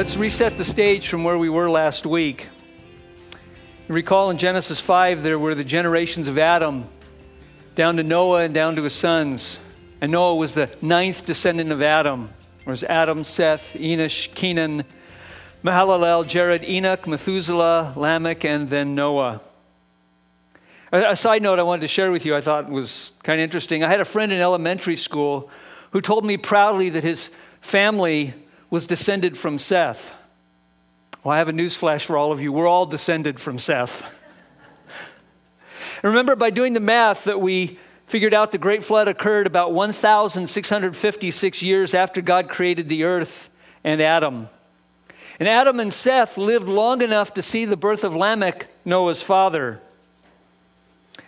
Let's reset the stage from where we were last week. Recall in Genesis 5, there were the generations of Adam, down to Noah and down to his sons. And Noah was the ninth descendant of Adam. There was Adam, Seth, Enosh, Kenan, Mahalalel, Jared, Enoch, Methuselah, Lamech, and then Noah. A, side note I wanted to share with you I thought was kind of interesting. I had a friend in elementary school who told me proudly that his family was descended from Seth. Well, I have a news flash for all of you. We're all descended from Seth. remember, by doing the math, that we figured out the Great Flood occurred about 1,656 years after God created the earth and Adam. And Adam and Seth lived long enough to see the birth of Lamech, Noah's father.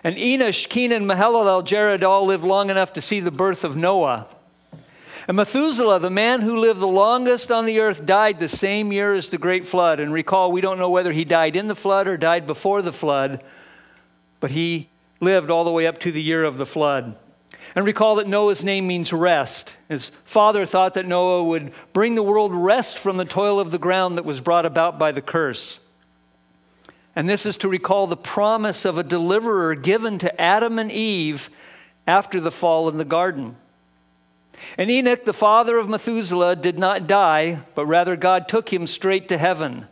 And Enosh, Kenan, Mahalalel, Jared all lived long enough to see the birth of Noah. And Methuselah, the man who lived the longest on the earth, died the same year as the great flood. And recall, we don't know whether he died in the flood or died before the flood, but he lived all the way up to the year of the flood. And recall that Noah's name means rest. His father thought that Noah would bring the world rest from the toil of the ground that was brought about by the curse. And this is to recall the promise of a deliverer given to Adam and Eve after the fall in the garden. And Enoch, the father of Methuselah, did not die, but rather God took him straight to heaven.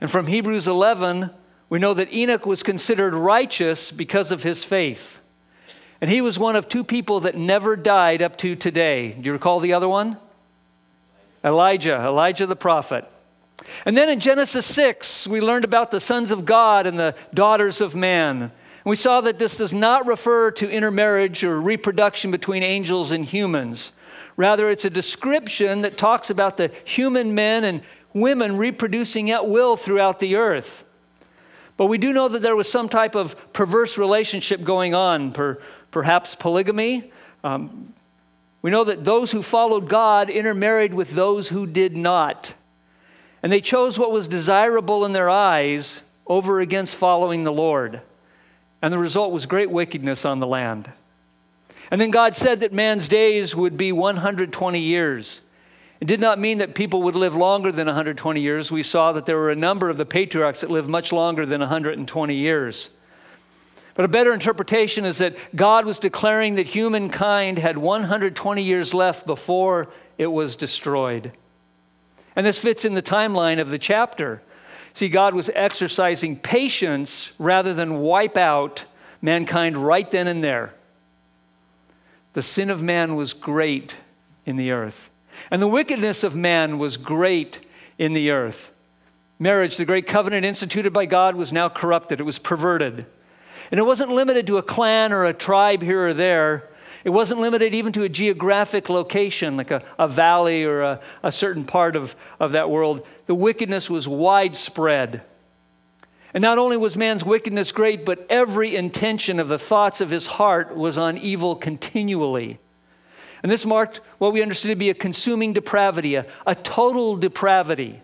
And from Hebrews 11, we know that Enoch was considered righteous because of his faith. And he was one of two people that never died up to today. Do you recall the other one? Elijah, Elijah the prophet. And then in Genesis 6, we learned about the sons of God and the daughters of man. And we saw that this does not refer to intermarriage or reproduction between angels and humans. Rather, it's a description that talks about the human men and women reproducing at will throughout the earth. But we do know that there was some type of perverse relationship going on, per, perhaps polygamy. Um, we know that those who followed God intermarried with those who did not. And they chose what was desirable in their eyes over against following the Lord. And the result was great wickedness on the land. And then God said that man's days would be 120 years. It did not mean that people would live longer than 120 years. We saw that there were a number of the patriarchs that lived much longer than 120 years. But a better interpretation is that God was declaring that humankind had 120 years left before it was destroyed. And this fits in the timeline of the chapter. See, God was exercising patience rather than wipe out mankind right then and there. The sin of man was great in the earth, and the wickedness of man was great in the earth. Marriage, the great covenant instituted by God, was now corrupted, it was perverted. And it wasn't limited to a clan or a tribe here or there. It wasn't limited even to a geographic location, like a, a valley or a, a certain part of, of that world. The wickedness was widespread. And not only was man's wickedness great, but every intention of the thoughts of his heart was on evil continually. And this marked what we understood to be a consuming depravity, a, a total depravity.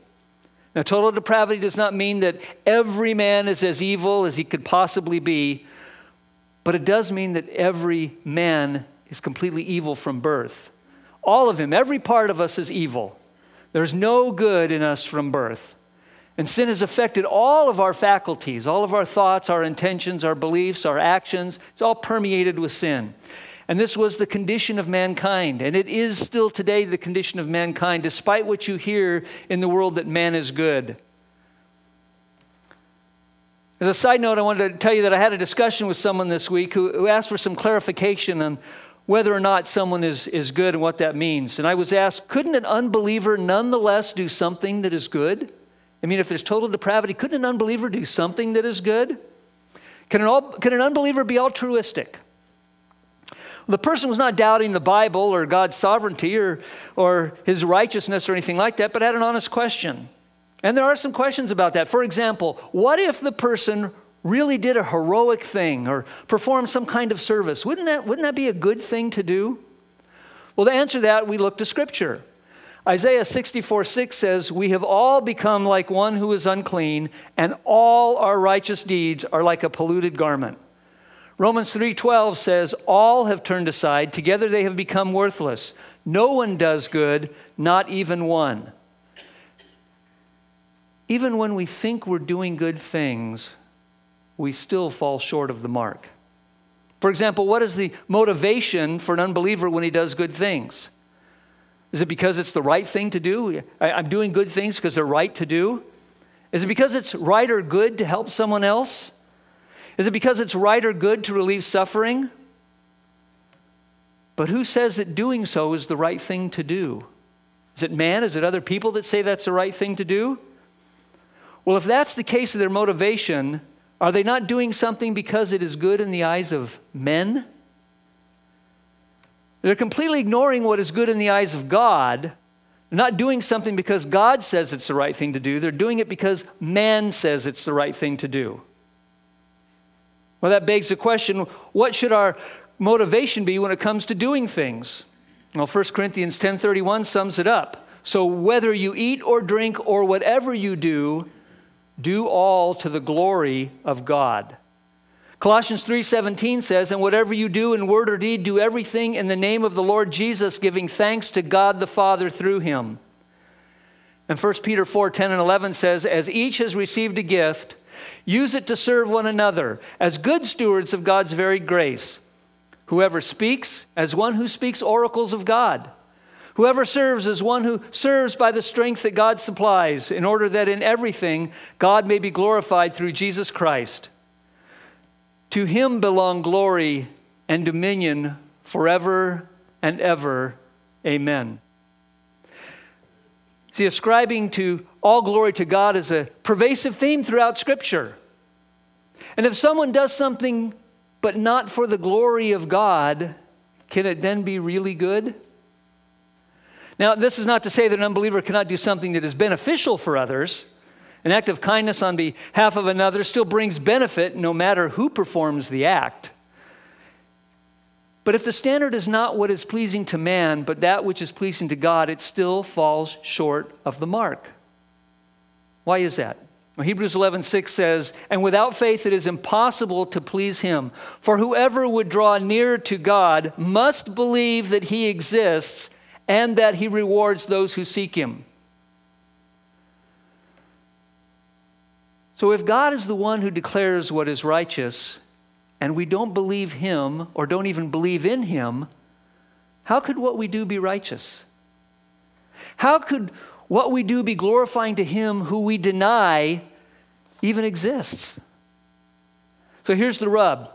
Now, total depravity does not mean that every man is as evil as he could possibly be, but it does mean that every man is completely evil from birth. All of him, every part of us is evil. There's no good in us from birth. And sin has affected all of our faculties, all of our thoughts, our intentions, our beliefs, our actions. It's all permeated with sin. And this was the condition of mankind. And it is still today the condition of mankind, despite what you hear in the world that man is good. As a side note, I wanted to tell you that I had a discussion with someone this week who, who asked for some clarification on whether or not someone is, is good and what that means. And I was asked, couldn't an unbeliever nonetheless do something that is good? I mean, if there's total depravity, couldn't an unbeliever do something that is good? Can an, all, can an unbeliever be altruistic? The person was not doubting the Bible or God's sovereignty or, or his righteousness or anything like that, but had an honest question. And there are some questions about that. For example, what if the person really did a heroic thing or performed some kind of service? Wouldn't that, wouldn't that be a good thing to do? Well, to answer that, we look to Scripture. Isaiah 64 6 says, We have all become like one who is unclean, and all our righteous deeds are like a polluted garment. Romans 3:12 says all have turned aside together they have become worthless no one does good not even one even when we think we're doing good things, we still fall short of the mark. For example, what is the motivation for an unbeliever when he does good things? Is it because it's the right thing to do? I'm doing good things because they're right to do? Is it because it's right or good to help someone else? Is it because it's right or good to relieve suffering? But who says that doing so is the right thing to do? Is it man? Is it other people that say that's the right thing to do? Well, if that's the case of their motivation, are they not doing something because it is good in the eyes of men? They're completely ignoring what is good in the eyes of God. They're not doing something because God says it's the right thing to do. They're doing it because man says it's the right thing to do. Well, that begs the question what should our motivation be when it comes to doing things? Well, 1 Corinthians 10:31 sums it up. So whether you eat or drink or whatever you do, do all to the glory of God. Colossians 3:17 says, "And whatever you do in word or deed, do everything in the name of the Lord Jesus, giving thanks to God the Father through him." And 1 Peter 4:10 and 11 says, "As each has received a gift, use it to serve one another as good stewards of God's varied grace. Whoever speaks, as one who speaks oracles of God." Whoever serves is one who serves by the strength that God supplies, in order that in everything God may be glorified through Jesus Christ. To him belong glory and dominion forever and ever. Amen. See, ascribing to all glory to God is a pervasive theme throughout Scripture. And if someone does something but not for the glory of God, can it then be really good? Now, this is not to say that an unbeliever cannot do something that is beneficial for others. An act of kindness on behalf of another still brings benefit no matter who performs the act. But if the standard is not what is pleasing to man, but that which is pleasing to God, it still falls short of the mark. Why is that? Well, Hebrews 11:6 says, "And without faith it is impossible to please him, for whoever would draw near to God must believe that he exists and that he rewards those who seek him." So if God is the one who declares what is righteous, and we don't believe him or don't even believe in him, how could what we do be righteous? How could what we do be glorifying to him who we deny even exists? So here's the rub.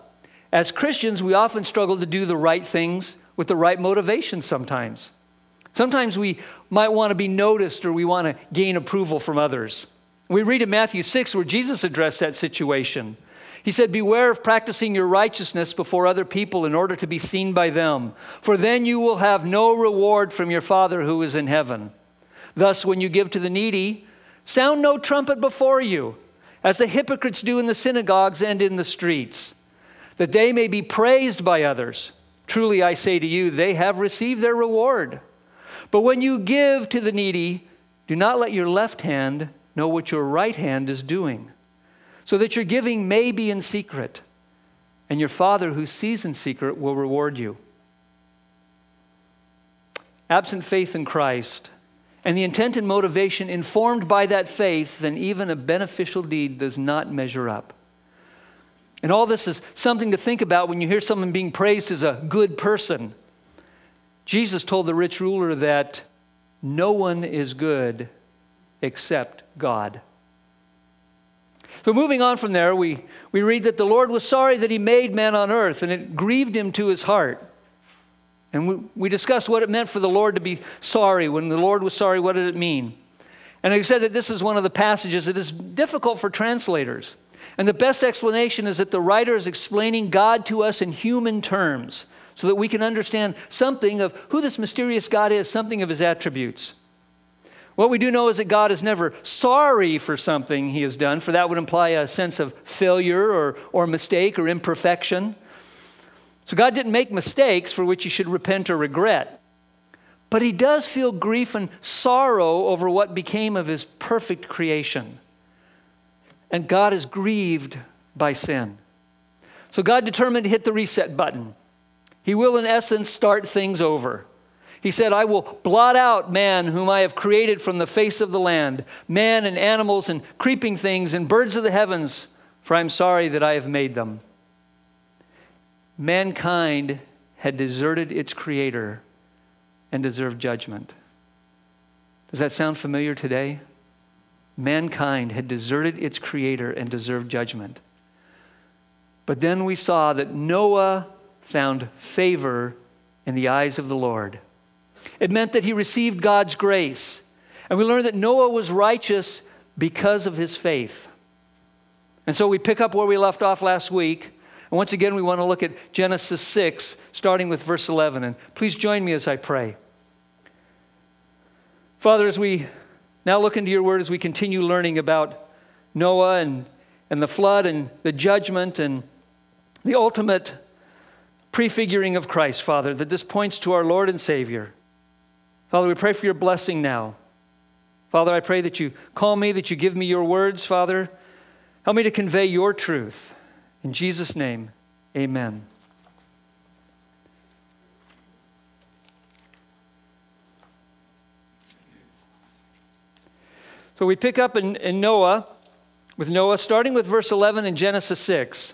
As Christians, we often struggle to do the right things with the right motivations sometimes. Sometimes we might want to be noticed or we want to gain approval from others. We read in Matthew 6 where Jesus addressed that situation. He said, Beware of practicing your righteousness before other people in order to be seen by them, for then you will have no reward from your Father who is in heaven. Thus, when you give to the needy, sound no trumpet before you, as the hypocrites do in the synagogues and in the streets, that they may be praised by others. Truly, I say to you, they have received their reward. But when you give to the needy, do not let your left hand know what your right hand is doing, so that your giving may be in secret, and your Father who sees in secret will reward you. Absent faith in Christ, and the intent and motivation informed by that faith, then even a beneficial deed does not measure up. And all this is something to think about when you hear someone being praised as a good person. Jesus told the rich ruler that no one is good except God. So, moving on from there, we, we read that the Lord was sorry that he made man on earth, and it grieved him to his heart. And we, we discussed what it meant for the Lord to be sorry. When the Lord was sorry, what did it mean? And I said that this is one of the passages that is difficult for translators. And the best explanation is that the writer is explaining God to us in human terms so that we can understand something of who this mysterious God is, something of his attributes. What we do know is that God is never sorry for something he has done, for that would imply a sense of failure or, or mistake or imperfection. So God didn't make mistakes for which he should repent or regret. But he does feel grief and sorrow over what became of his perfect creation. And God is grieved by sin. So God determined to hit the reset button. He will, in essence, start things over. He said, I will blot out man whom I have created from the face of the land, man and animals and creeping things and birds of the heavens, for I am sorry that I have made them. Mankind had deserted its creator and deserved judgment. Does that sound familiar today? Mankind had deserted its creator and deserved judgment. But then we saw that Noah found favor in the eyes of the Lord. It meant that he received God's grace. And we learned that Noah was righteous because of his faith. And so we pick up where we left off last week. And once again, we want to look at Genesis 6, starting with verse 11. And please join me as I pray. Father, as we now look into your word, as we continue learning about Noah and, and the flood and the judgment and the ultimate prefiguring of Christ, Father, that this points to our Lord and Savior. Father, we pray for your blessing now. Father, I pray that you call me, that you give me your words, Father. Help me to convey your truth. In Jesus' name, amen. So we pick up in, in, Noah, with Noah, starting with verse 11 in Genesis 6.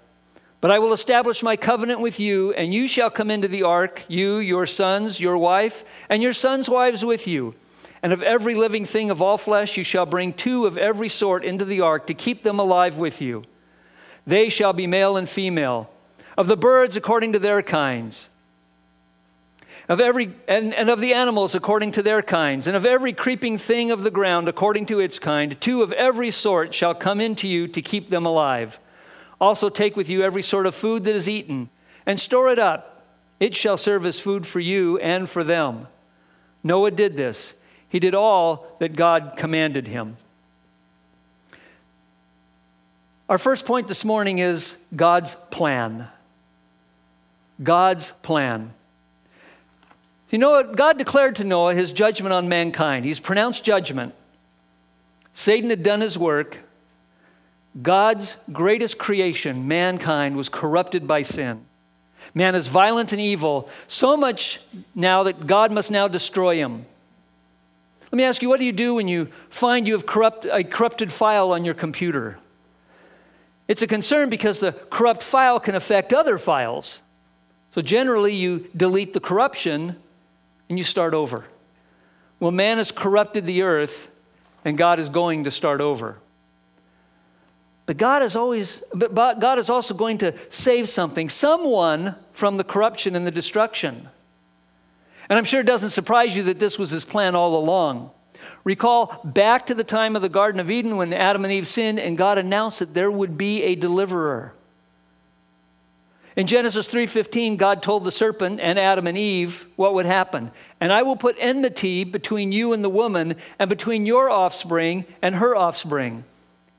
But I will establish my covenant with you, and you shall come into the ark, you, your sons, your wife, and your sons' wives with you and of every living thing of all flesh you shall bring two of every sort into the ark to keep them alive with you. They shall be male and female, of the birds according to their kinds, of every and, and of the animals according to their kinds, and of every creeping thing of the ground according to its kind, two of every sort shall come into you to keep them alive. Also take with you every sort of food that is eaten, and store it up. It shall serve as food for you and for them. Noah did this he did all that God commanded him. Our first point this morning is God's plan. God's plan. You know what? God declared to Noah his judgment on mankind. He's pronounced judgment. Satan had done his work. God's greatest creation, mankind, was corrupted by sin. Man is violent and evil, so much now that God must now destroy him. Let me ask you, what do you do when you find you have corrupt, a corrupted file on your computer? It's a concern because the corrupt file can affect other files. So generally, you delete the corruption and you start over. Well, man has corrupted the earth, and God is going to start over. But God is always, but God is also going to save something, someone from the corruption and the destruction. And I'm sure it doesn't surprise you that this was his plan all along. Recall back to the time of the Garden of Eden when Adam and Eve sinned and God announced that there would be a deliverer. In Genesis 3:15 God told the serpent and Adam and Eve what would happen. And I will put enmity between you and the woman and between your offspring and her offspring.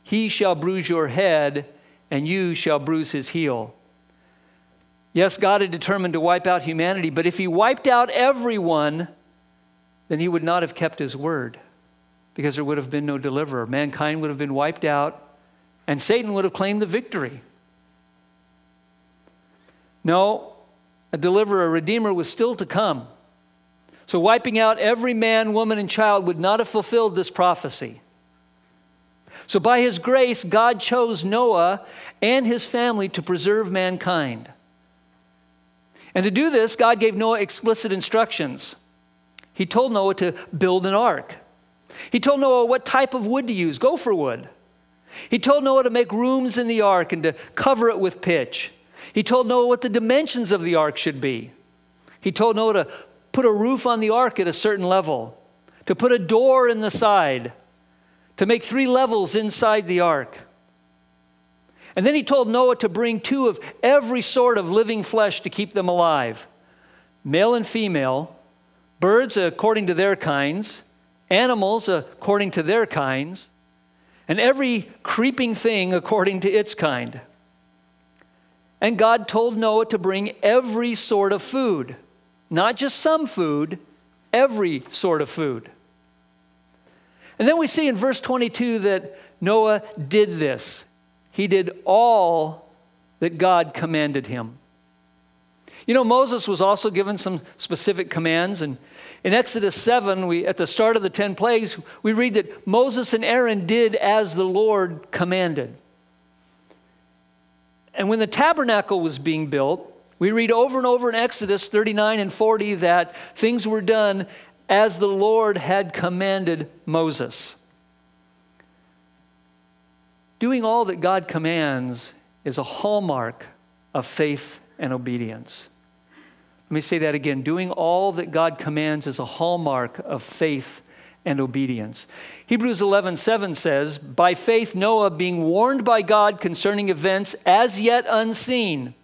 He shall bruise your head and you shall bruise his heel. Yes, God had determined to wipe out humanity, but if He wiped out everyone, then He would not have kept His word because there would have been no deliverer. Mankind would have been wiped out, and Satan would have claimed the victory. No, a deliverer, a redeemer was still to come. So, wiping out every man, woman, and child would not have fulfilled this prophecy. So, by His grace, God chose Noah and his family to preserve mankind. And to do this, God gave Noah explicit instructions. He told Noah to build an ark. He told Noah what type of wood to use gopher wood. He told Noah to make rooms in the ark and to cover it with pitch. He told Noah what the dimensions of the ark should be. He told Noah to put a roof on the ark at a certain level, to put a door in the side, to make three levels inside the ark. And then he told Noah to bring two of every sort of living flesh to keep them alive male and female, birds according to their kinds, animals according to their kinds, and every creeping thing according to its kind. And God told Noah to bring every sort of food, not just some food, every sort of food. And then we see in verse 22 that Noah did this. He did all that God commanded him. You know, Moses was also given some specific commands, and in Exodus 7, we, at the start of the 10 plagues, we read that Moses and Aaron did as the Lord commanded. And when the tabernacle was being built, we read over and over in Exodus 39 and 40 that things were done as the Lord had commanded Moses. Doing all that God commands is a hallmark of faith and obedience. Let me say that again. Doing all that God commands is a hallmark of faith and obedience. Hebrews 11:7 says, "By faith Noah being warned by God concerning events as yet unseen,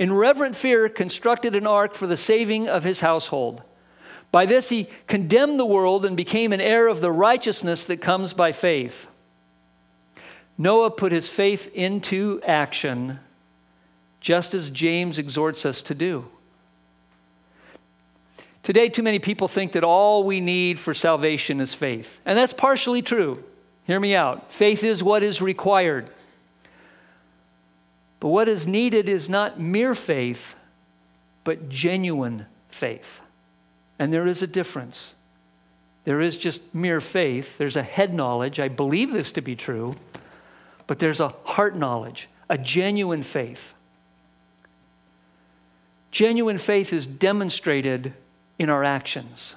in reverent fear constructed an ark for the saving of his household. By this he condemned the world and became an heir of the righteousness that comes by faith." Noah put his faith into action just as James exhorts us to do. Today, too many people think that all we need for salvation is faith. And that's partially true. Hear me out. Faith is what is required. But what is needed is not mere faith, but genuine faith. And there is a difference. There is just mere faith, there's a head knowledge. I believe this to be true, but there's a heart knowledge, a genuine faith. Genuine faith is demonstrated in our actions.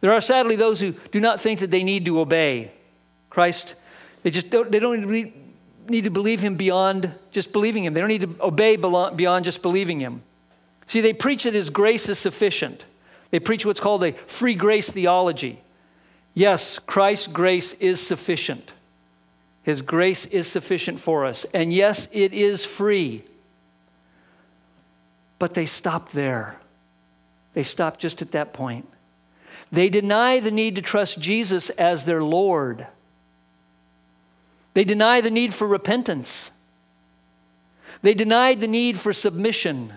There are sadly those who do not think that they need to obey Christ. They just don't, they don't need to believe him beyond just believing him. They don't need to obey beyond just believing him. See, they preach that his grace is sufficient. They preach what's called a free grace theology. Yes, Christ's grace is sufficient. His grace is sufficient for us. And yes, it is free. But they stop there. They stop just at that point. They deny the need to trust Jesus as their Lord. They deny the need for repentance. They denied the need for submission.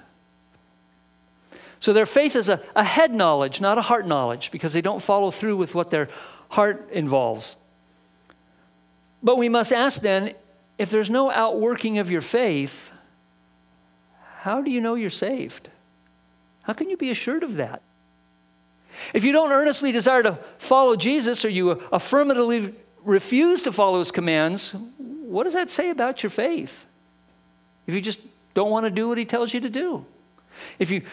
So their faith is a, a head knowledge, not a heart knowledge, because they don't follow through with what their heart involves. But we must ask then if there's no outworking of your faith, how do you know you're saved? How can you be assured of that? If you don't earnestly desire to follow Jesus or you affirmatively refuse to follow his commands, what does that say about your faith? If you just don't want to do what he tells you to do, if you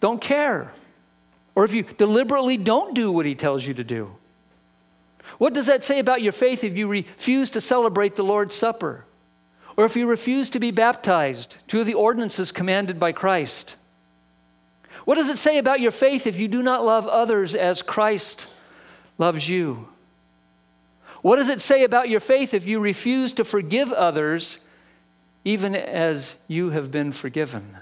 don't care, or if you deliberately don't do what he tells you to do, what does that say about your faith if you refuse to celebrate the Lord's Supper? Or if you refuse to be baptized, two of the ordinances commanded by Christ? What does it say about your faith if you do not love others as Christ loves you? What does it say about your faith if you refuse to forgive others even as you have been forgiven?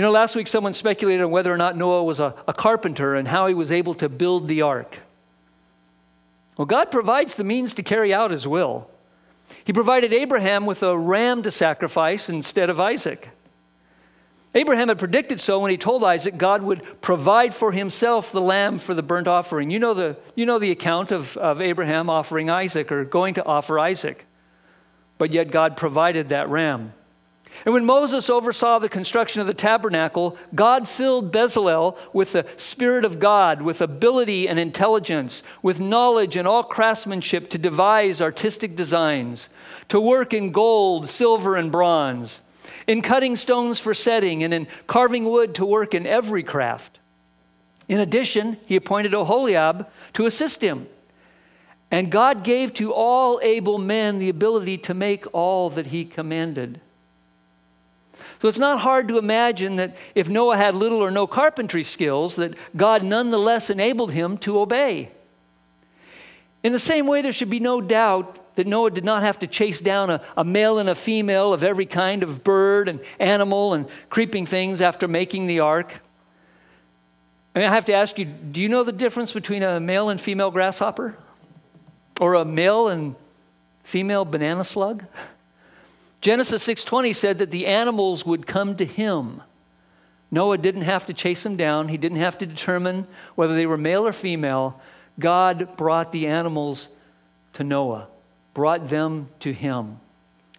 You know, last week someone speculated on whether or not Noah was a, a carpenter and how he was able to build the ark. Well, God provides the means to carry out his will. He provided Abraham with a ram to sacrifice instead of Isaac. Abraham had predicted so when he told Isaac God would provide for himself the lamb for the burnt offering. You know the, you know the account of, of Abraham offering Isaac or going to offer Isaac. But yet God provided that ram. And when Moses oversaw the construction of the tabernacle, God filled Bezalel with the Spirit of God, with ability and intelligence, with knowledge and all craftsmanship to devise artistic designs, to work in gold, silver, and bronze in cutting stones for setting, and in carving wood to work in every craft. In addition, he appointed Oholiab to assist him. And God gave to all able men the ability to make all that he commanded. So it's not hard to imagine that if Noah had little or no carpentry skills, that God nonetheless enabled him to obey. In the same way, there should be no doubt that Noah did not have to chase down a, a, male and a female of every kind of bird and animal and creeping things after making the ark. I mean, I have to ask you do you know the difference between a male and female grasshopper? Or a male and female banana slug? Genesis 6:20 said that the animals would come to him. Noah didn't have to chase them down. He didn't have to determine whether they were male or female. God brought the animals to Noah, brought them to him.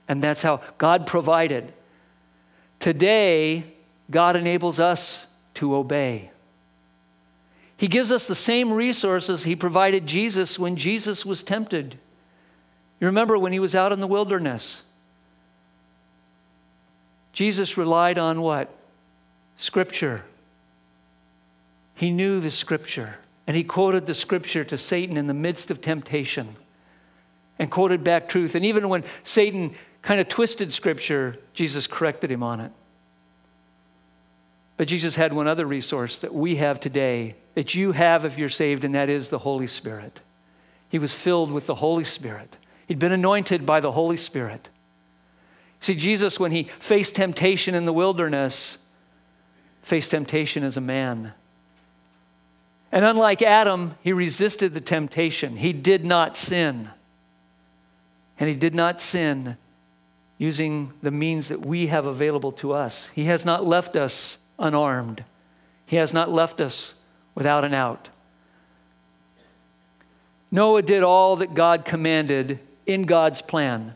And that's how God provided. Today, God enables us to obey. He gives us the same resources He provided Jesus when Jesus was tempted. You remember when He was out in the wilderness? Jesus relied on what? Scripture. He knew the Scripture, and He quoted the Scripture to Satan in the midst of temptation and quoted back truth. And even when Satan kind of twisted Scripture, Jesus corrected him on it. But Jesus had one other resource that we have today, that you have if you're saved, and that is the Holy Spirit. He was filled with the Holy Spirit. He'd been anointed by the Holy Spirit. See, Jesus, when he faced temptation in the wilderness, faced temptation as a man. And unlike Adam, he resisted the temptation. He did not sin. And he did not sin using the means that we have available to us. He has not left us unarmed. He has not left us without an out. Noah did all that God commanded in God's plan.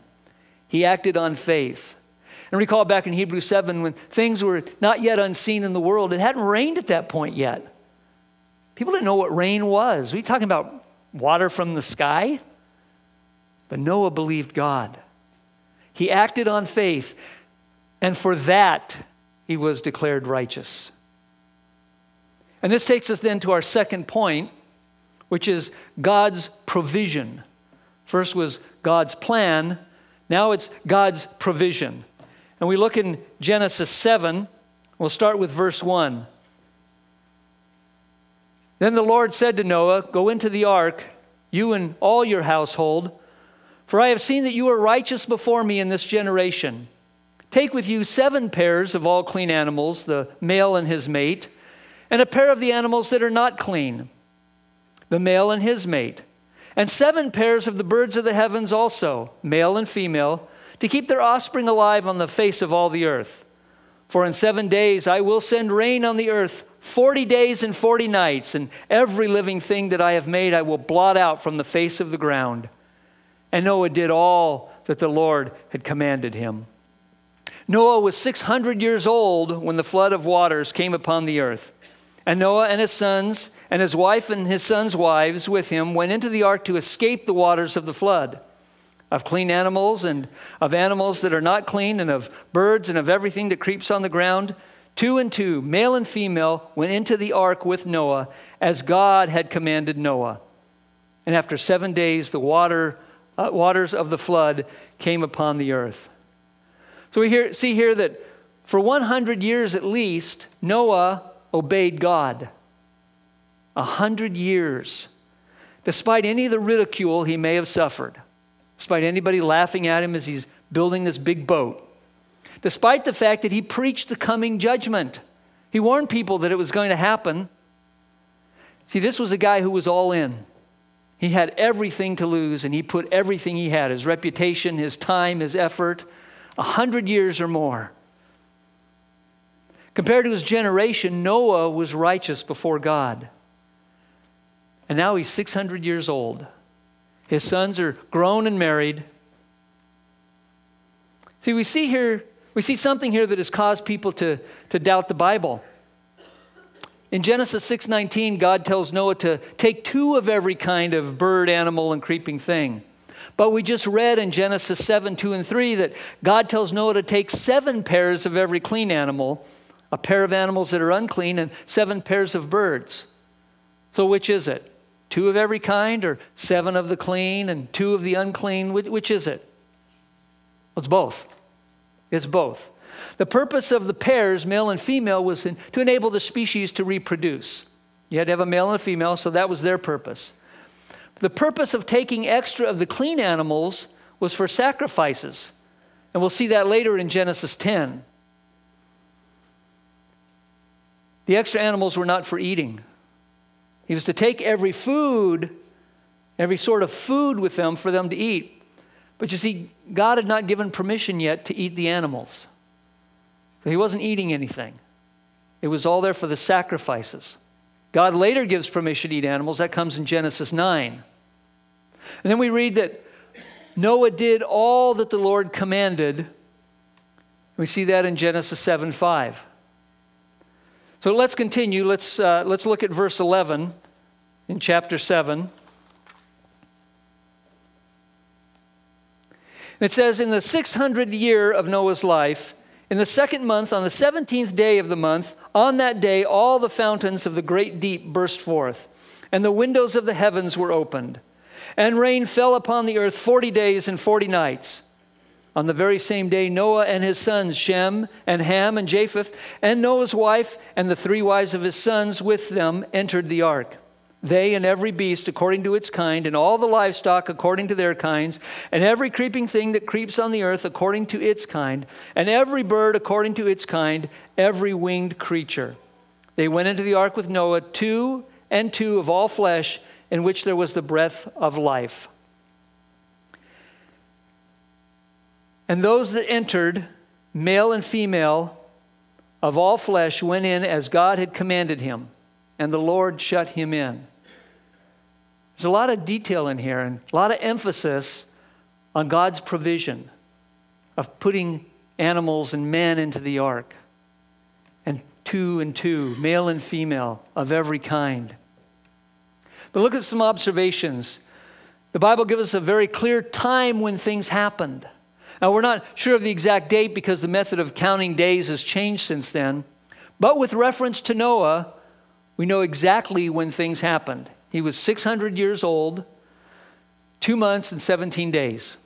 He acted on faith. And recall back in Hebrews 7 when things were not yet unseen in the world, it hadn't rained at that point yet. People didn't know what rain was. We talking about water from the sky? But Noah believed God. He acted on faith, and for that, he was declared righteous. And this takes us then to our second point, which is God's provision. First was God's plan, now it's God's provision. And we look in Genesis 7, we'll start with verse 1. Then the Lord said to Noah, Go into the ark, you and all your household, for I have seen that you are righteous before me in this generation. Take with you seven pairs of all clean animals, the male and his mate, and a pair of the animals that are not clean, the male and his mate, and seven pairs of the birds of the heavens also, male and female, to keep their offspring alive on the face of all the earth. For in seven days I will send rain on the earth, forty days and forty nights, and every living thing that I have made I will blot out from the face of the ground. And Noah did all that the Lord had commanded him. Noah was 600 years old when the flood of waters came upon the earth. And Noah and his sons, and his wife and his sons' wives with him, went into the ark to escape the waters of the flood. Of clean animals and of animals that are not clean, and of birds and of everything that creeps on the ground, two and two, male and female, went into the ark with Noah, as God had commanded Noah. And after seven days, the water, uh, waters of the flood came upon the earth. So we hear, see here that for 100 years at least, Noah obeyed God. A hundred years, despite any of the ridicule he may have suffered, despite anybody laughing at him as he's building this big boat, despite the fact that he preached the coming judgment. He warned people that it was going to happen. See, this was a guy who was all in. He had everything to lose, and he put everything he had his reputation, his time, his effort a hundred years or more. Compared to his generation, Noah was righteous before God. And now he's 600 years old. His sons are grown and married. See, we see here, we see something here that has caused people to, to doubt the Bible. In Genesis 6:19, God tells Noah to take two of every kind of bird, animal, and creeping thing. But we just read in Genesis 7 2 and 3 that God tells Noah to take seven pairs of every clean animal, a pair of animals that are unclean, and seven pairs of birds. So which is it? Two of every kind or seven of the clean and two of the unclean? Which, which is it? It's both. It's both. The purpose of the pairs, male and female, was in, to enable the species to reproduce. You had to have a male and a female, so that was their purpose. The purpose of taking extra of the clean animals was for sacrifices. And we'll see that later in Genesis 10. The extra animals were not for eating. He was to take every food, every sort of food with them for them to eat. But you see, God had not given permission yet to eat the animals. So he wasn't eating anything. It was all there for the sacrifices. God later gives permission to eat animals. That comes in Genesis 9. And then we read that Noah did all that the Lord commanded. We see that in Genesis 7 5. So let's continue. Let's, uh, let's look at verse 11 in chapter 7. it says, In the 600th year of Noah's life, in the second month, on the 17th day of the month, on that day, all the fountains of the great deep burst forth, and the windows of the heavens were opened. And rain fell upon the earth 40 days and 40 nights. On the very same day, Noah and his sons, Shem and Ham and Japheth, and Noah's wife and the three wives of his sons with them entered the ark. They and every beast according to its kind, and all the livestock according to their kinds, and every creeping thing that creeps on the earth according to its kind, and every bird according to its kind, every winged creature. They went into the ark with Noah, two and two of all flesh, in which there was the breath of life. And those that entered, male and female, of all flesh, went in as God had commanded him, and the Lord shut him in. There's a lot of detail in here and a lot of emphasis on God's provision of putting animals and men into the ark, and two and two, male and female, of every kind. But look at some observations. The Bible gives us a very clear time when things happened. Now, we're not sure of the exact date because the method of counting days has changed since then. But with reference to Noah, we know exactly when things happened. He was 600 years old, two months and 17 days.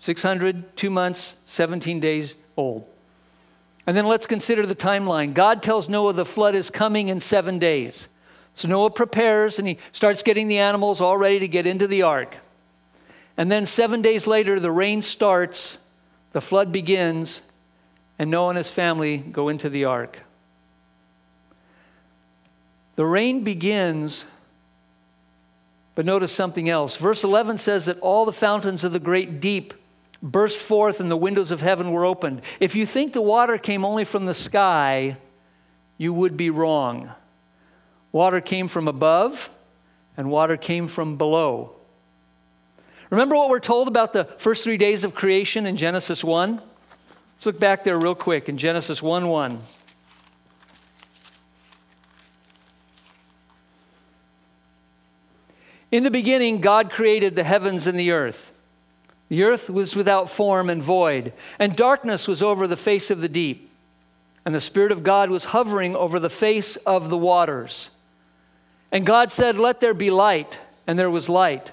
600, two months, 17 days old. And then let's consider the timeline. God tells Noah the flood is coming in seven days. So Noah prepares and he starts getting the animals all ready to get into the ark. And then seven days later, the rain starts, the flood begins, and Noah and his family go into the ark. The rain begins, but notice something else. Verse 11 says that all the fountains of the great deep burst forth and the windows of heaven were opened. If you think the water came only from the sky, you would be wrong. Water came from above, and water came from below. Remember what we're told about the first three days of creation in Genesis 1? Let's look back there real quick in Genesis 1 1. In the beginning, God created the heavens and the earth. The earth was without form and void, and darkness was over the face of the deep. And the Spirit of God was hovering over the face of the waters. And God said, Let there be light, and there was light.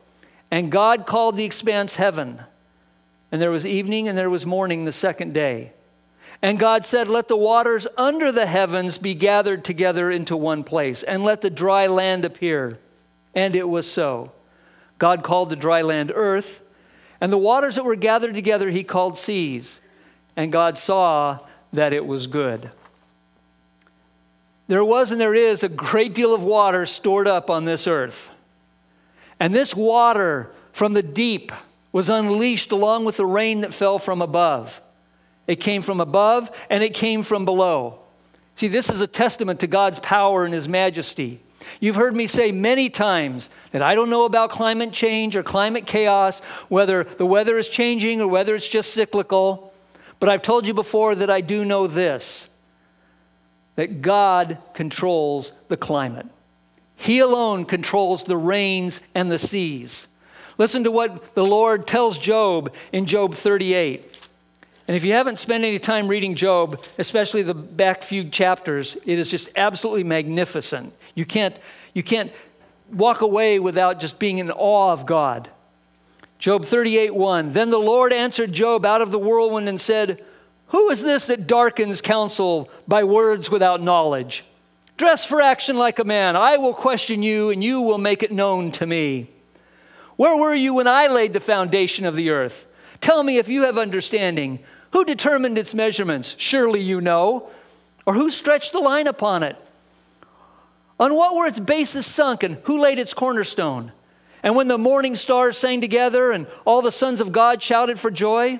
And God called the expanse heaven. And there was evening and there was morning the second day. And God said, Let the waters under the heavens be gathered together into one place, and let the dry land appear. And it was so. God called the dry land earth, and the waters that were gathered together he called seas. And God saw that it was good. There was and there is a great deal of water stored up on this earth. And this water from the deep was unleashed along with the rain that fell from above. It came from above and it came from below. See, this is a testament to God's power and His majesty. You've heard me say many times that I don't know about climate change or climate chaos, whether the weather is changing or whether it's just cyclical. But I've told you before that I do know this that God controls the climate. He alone controls the rains and the seas. Listen to what the Lord tells Job in Job 38. And if you haven't spent any time reading Job, especially the back few chapters, it is just absolutely magnificent. You can't, you can't walk away without just being in awe of God. Job 38 1. Then the Lord answered Job out of the whirlwind and said, Who is this that darkens counsel by words without knowledge? Dress for action like a man. I will question you, and you will make it known to me. Where were you when I laid the foundation of the earth? Tell me if you have understanding. Who determined its measurements? Surely you know. Or who stretched the line upon it? On what were its bases sunk, and who laid its cornerstone? And when the morning stars sang together, and all the sons of God shouted for joy?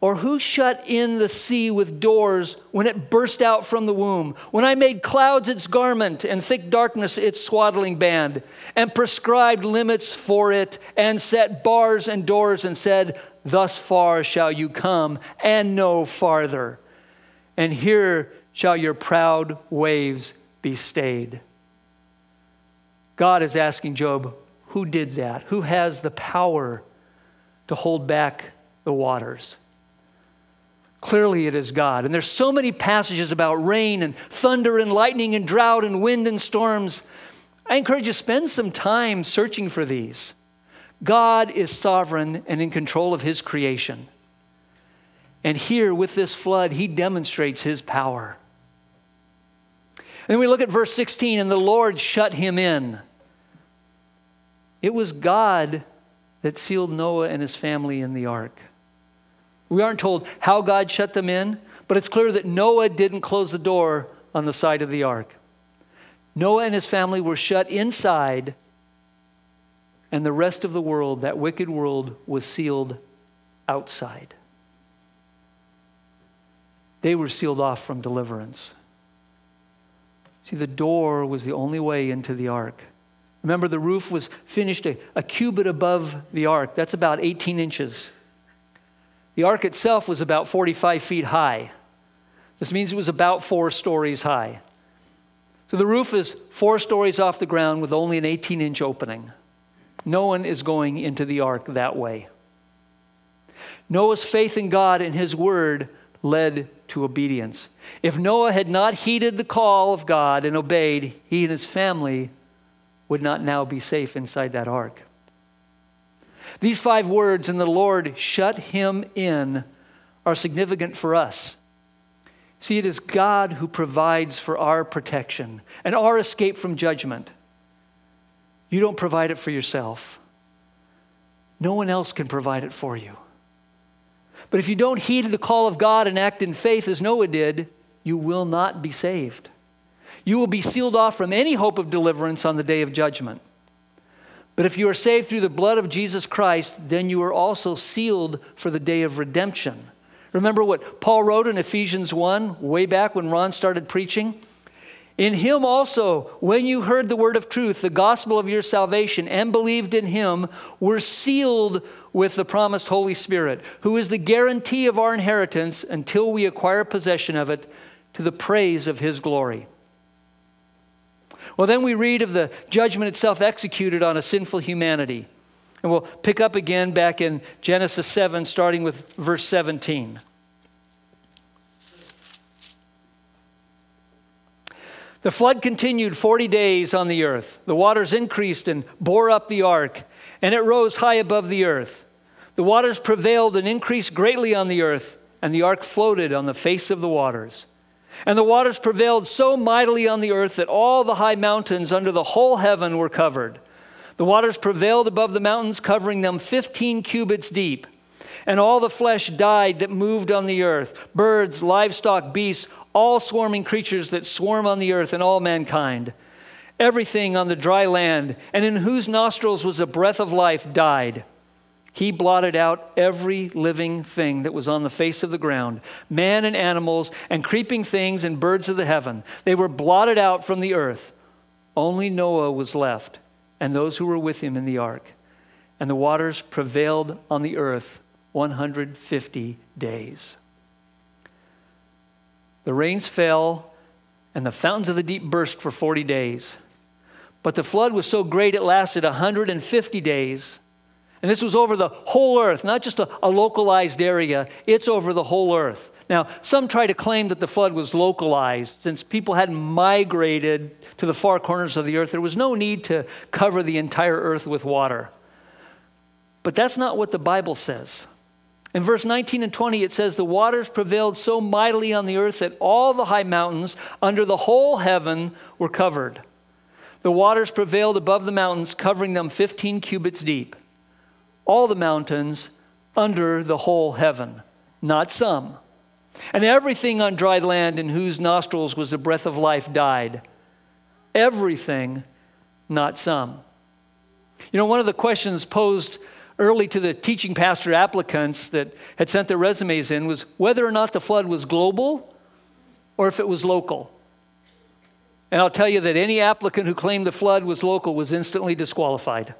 Or who shut in the sea with doors when it burst out from the womb? When I made clouds its garment and thick darkness its swaddling band, and prescribed limits for it, and set bars and doors, and said, Thus far shall you come, and no farther. And here shall your proud waves be stayed. God is asking Job, Who did that? Who has the power to hold back the waters? Clearly, it is God. And there's so many passages about rain and thunder and lightning and drought and wind and storms. I encourage you to spend some time searching for these. God is sovereign and in control of his creation. And here, with this flood, he demonstrates his power. And we look at verse 16, and the Lord shut him in. It was God that sealed Noah and his family in the ark. We aren't told how God shut them in, but it's clear that Noah didn't close the door on the side of the ark. Noah and his family were shut inside, and the rest of the world, that wicked world, was sealed outside. They were sealed off from deliverance. See, the door was the only way into the ark. Remember, the roof was finished a, a cubit above the ark. That's about 18 inches. The ark itself was about 45 feet high. This means it was about four stories high. So the roof is four stories off the ground with only an 18 inch opening. No one is going into the ark that way. Noah's faith in God and his word led to obedience. If Noah had not heeded the call of God and obeyed, he and his family would not now be safe inside that ark. These five words, and the Lord shut him in, are significant for us. See, it is God who provides for our protection and our escape from judgment. You don't provide it for yourself, no one else can provide it for you. But if you don't heed the call of God and act in faith as Noah did, you will not be saved. You will be sealed off from any hope of deliverance on the day of judgment. But if you are saved through the blood of Jesus Christ, then you are also sealed for the day of redemption. Remember what Paul wrote in Ephesians 1, way back when Ron started preaching? In him also, when you heard the word of truth, the gospel of your salvation, and believed in him, were sealed with the promised Holy Spirit, who is the guarantee of our inheritance until we acquire possession of it to the praise of his glory. Well, then we read of the judgment itself executed on a sinful humanity. And we'll pick up again back in Genesis 7, starting with verse 17. The flood continued 40 days on the earth. The waters increased and bore up the ark, and it rose high above the earth. The waters prevailed and increased greatly on the earth, and the ark floated on the face of the waters. And the waters prevailed so mightily on the earth that all the high mountains under the whole heaven were covered. The waters prevailed above the mountains, covering them 15 cubits deep. And all the flesh died that moved on the earth birds, livestock, beasts, all swarming creatures that swarm on the earth, and all mankind. Everything on the dry land, and in whose nostrils was a breath of life, died. He blotted out every living thing that was on the face of the ground man and animals, and creeping things and birds of the heaven. They were blotted out from the earth. only Noah was left, and those who were with him in the ark. And the waters prevailed on the earth 150 days. The rains fell, and the fountains of the deep burst for 40 days. But the flood was so great it lasted 150 days. And this was over the whole earth, not just a, a, localized area, it's over the whole earth. Now, some try to claim that the flood was localized. Since people hadn't migrated to the far corners of the earth, there was no need to cover the entire earth with water. But that's not what the Bible says. In verse 19 and 20, it says, The waters prevailed so mightily on the earth that all the high mountains under the whole heaven were covered. The waters prevailed above the mountains, covering them 15 cubits deep. All the mountains under the whole heaven, not some. And everything on dry land in whose nostrils was the breath of life died. Everything, not some. You know, one of the questions posed early to the teaching pastor applicants that had sent their resumes in was whether or not the flood was global or if it was local. And I'll tell you that any applicant who claimed the flood was local was instantly disqualified.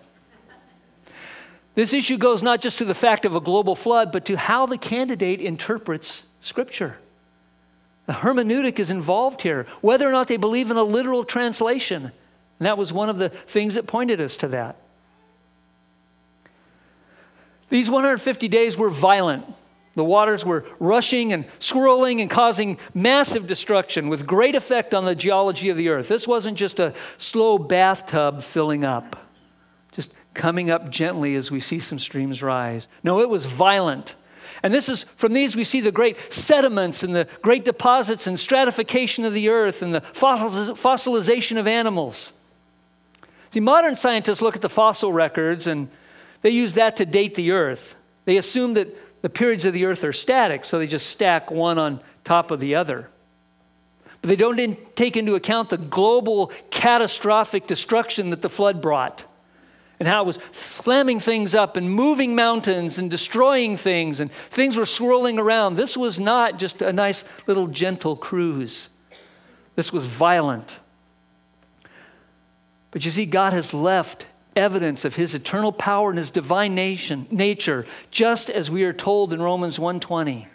This issue goes not just to the fact of a global flood, but to how the candidate interprets Scripture. The hermeneutic is involved here, whether or not they believe in a literal translation. And that was one of the things that pointed us to that. These 150 days were violent. The waters were rushing and swirling and causing massive destruction with great effect on the geology of the earth. This wasn't just a slow bathtub filling up, coming up gently as we see some streams rise. No, it was violent. And this is from these we see the great sediments and the great deposits and stratification of the earth and the fossilization of animals. See, modern scientists look at the fossil records and they use that to date the earth. They assume that the periods of the earth are static, so they just stack one on top of the other. But they don't take into account the global catastrophic destruction that the flood brought and how it was slamming things up and moving mountains and destroying things, and things were swirling around. This was not just a nice little gentle cruise, this was violent. But you see, God has left evidence of his eternal power and his divine nation, nature, just as we are told in Romans 1:20.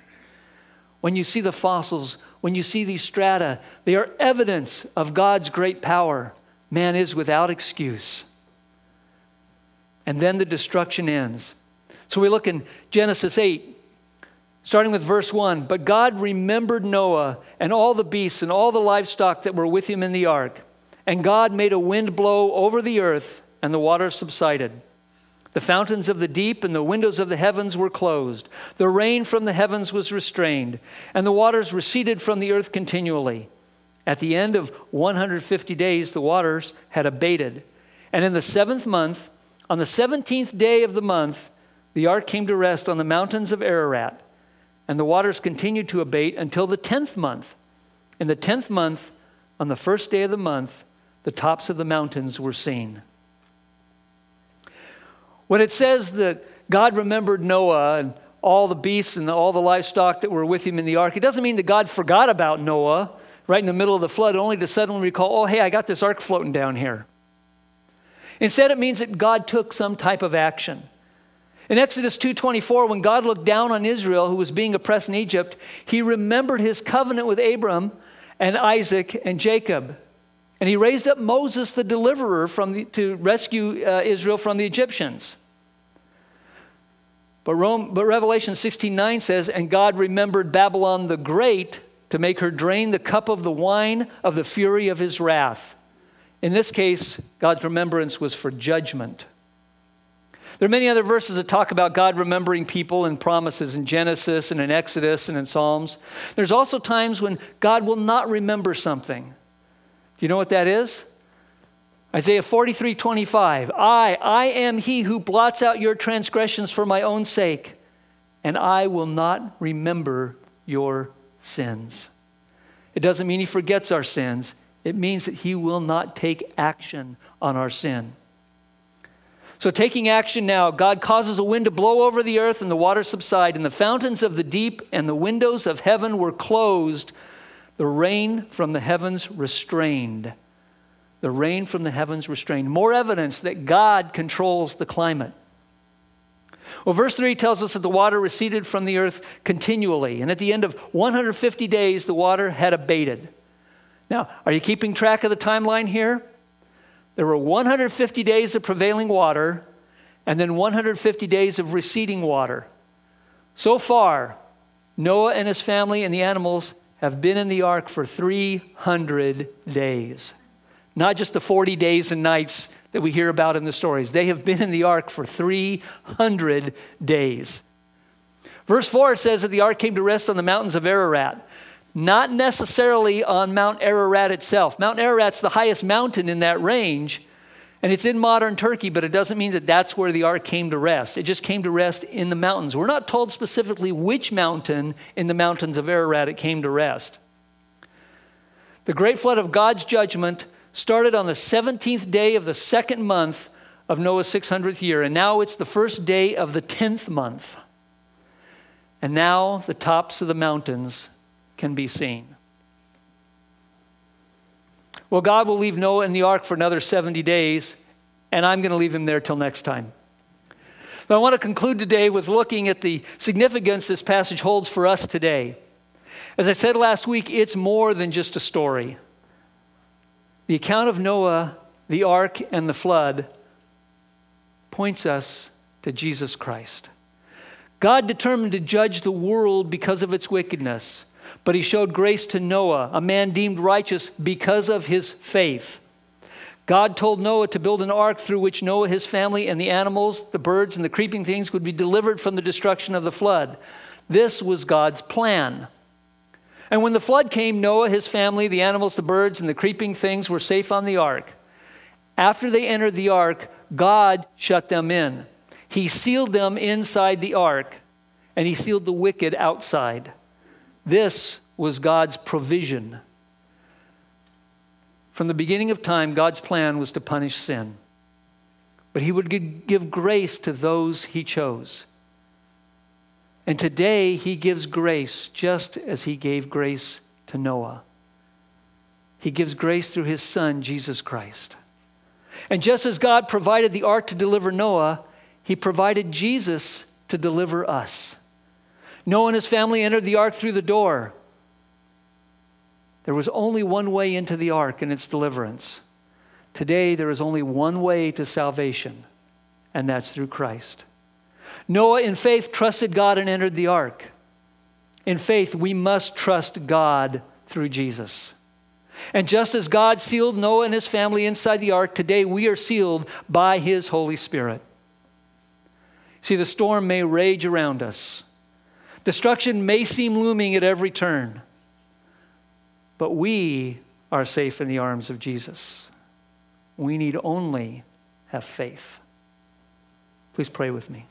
When you see the fossils, when you see these strata, they are evidence of God's great power. Man is without excuse. And then the destruction ends. So we look in Genesis 8, starting with verse 1. But God remembered Noah and all the beasts and all the livestock that were with him in the ark. And God made a wind blow over the earth and the waters subsided. The fountains of the deep and the windows of the heavens were closed. The rain from the heavens was restrained, and the waters receded from the earth continually. At the end of 150 days, the waters had abated. And in the seventh month, on the 17th day of the month, the ark came to rest on the mountains of Ararat. And the waters continued to abate until the 10th month. In the 10th month, on the first day of the month, the tops of the mountains were seen. When it says that God remembered Noah and all the beasts and all the livestock that were with him in the ark, it doesn't mean that God forgot about Noah right in the middle of the flood, only to suddenly recall, oh, hey, I got this ark floating down here. Instead, it means that God took some type of action. In Exodus 2:24, when God looked down on Israel who was being oppressed in Egypt, he remembered his covenant with Abram and Isaac and Jacob. And he raised up Moses, the deliverer, from the, to rescue uh, Israel from the Egyptians. But, Rome, but Revelation 16:9 says, And God remembered Babylon the Great to make her drain the cup of the wine of the fury of his wrath. In this case, God's remembrance was for judgment. There are many other verses that talk about God remembering people and promises in Genesis and in Exodus and in Psalms. There's also times when God will not remember something. Do you know what that is? Isaiah 43 25. I, I am he who blots out your transgressions for my own sake, and I will not remember your sins. It doesn't mean he forgets our sins, it means that he will not take action on our sin. So, taking action now, God causes a wind to blow over the earth and the waters subside, and the fountains of the deep and the windows of heaven were closed the rain from the heavens restrained. the rain from the heavens restrained. More evidence that God controls the climate. Well, verse 3 tells us that the water receded from the earth continually, and at the end of 150 days, the water had abated. Now, are you keeping track of the timeline here? There were 150 days of prevailing water, and then 150 days of receding water. So far, Noah and his family and the animals have been in the ark for 300 days. Not just the 40 days and nights that we hear about in the stories. They have been in the ark for 300 days. Verse 4 says that the ark came to rest on the mountains of Ararat, not necessarily on Mount Ararat itself. Mount Ararat's the highest mountain in that range, and it's in modern Turkey, but it doesn't mean that that's where the ark came to rest. It just came to rest in the mountains. We're not told specifically which mountain in the mountains of Ararat it came to rest. The great flood of God's judgment started on the 17th day of the second month of Noah's 600th year, and now it's the first day of the 10th month. And now the tops of the mountains can be seen. Well, God will leave Noah in the ark for another 70 days, and I'm going to leave him there till next time. But I want to conclude today with looking at the significance this passage holds for us today. As I said last week, it's more than just a story. The account of Noah, the ark, and the flood points us to Jesus Christ. God determined to judge the world because of its wickedness. But he showed grace to Noah, a man deemed righteous because of his faith. God told Noah to build an ark through which Noah, his family, and the animals, the birds, and the creeping things would be delivered from the destruction of the flood. This was God's plan. And when the flood came, Noah, his family, the animals, the birds, and the creeping things were safe on the ark. After they entered the ark, God shut them in. He sealed them inside the ark, and he sealed the wicked outside. This was God's provision. From the beginning of time, God's plan was to punish sin. But he would give grace to those he chose. And today, he gives grace just as he gave grace to Noah. He gives grace through his son, Jesus Christ. And just as God provided the ark to deliver Noah, he provided Jesus to deliver us. Noah and his family entered the ark through the door. There was only one way into the ark and its deliverance. Today, there is only one way to salvation, and that's through Christ. Noah, in faith, trusted God and entered the ark. In faith, we must trust God through Jesus. And just as God sealed Noah and his family inside the ark, today we are sealed by his Holy Spirit. See, the storm may rage around us, Destruction may seem looming at every turn, but we are safe in the arms of Jesus. We need only have faith. Please pray with me.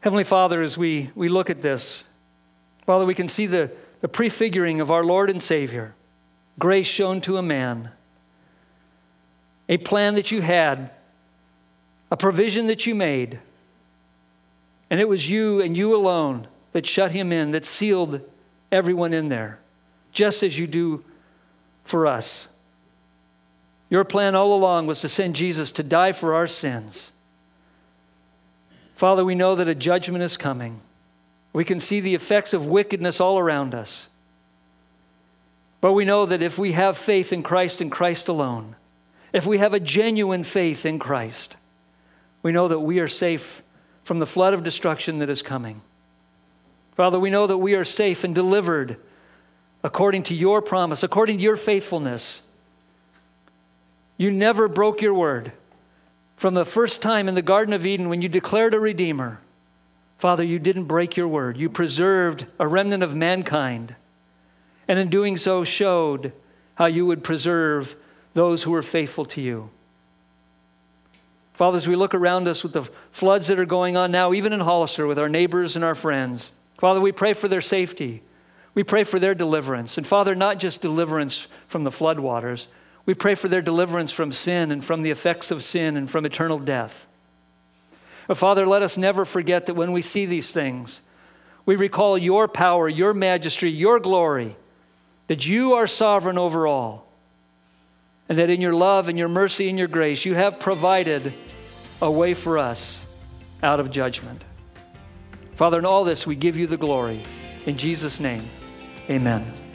Heavenly Father, as we, we look at this, Father, we can see the, the prefiguring of our Lord and Savior, grace shown to a man, a plan that you had, a provision that you made and it was you and you alone that shut him in, that sealed everyone in there, just as you do for us. Your plan all along was to send Jesus to die for our sins. Father, we know that a judgment is coming. We can see the effects of wickedness all around us. But we know that if we have faith in Christ and Christ alone, if we have a genuine faith in Christ, we know that we are safe from the flood of destruction that is coming. Father, we know that we are safe and delivered according to your promise, according to your faithfulness. You never broke your word. From the first time in the Garden of Eden when you declared a Redeemer, Father, you didn't break your word. You preserved a remnant of mankind. And in doing so, showed how you would preserve those who were faithful to you. Father, as we look around us with the floods that are going on now, even in Hollister with our neighbors and our friends, Father, we pray for their safety. We pray for their deliverance. And Father, not just deliverance from the floodwaters, we pray for their deliverance from sin and from the effects of sin and from eternal death. But Father, let us never forget that when we see these things, we recall your power, your majesty, your glory, that you are sovereign over all, and that in your love and your mercy and your grace, you have provided a way for us out of judgment. Father, in all this, we give you the glory. In Jesus' name, amen.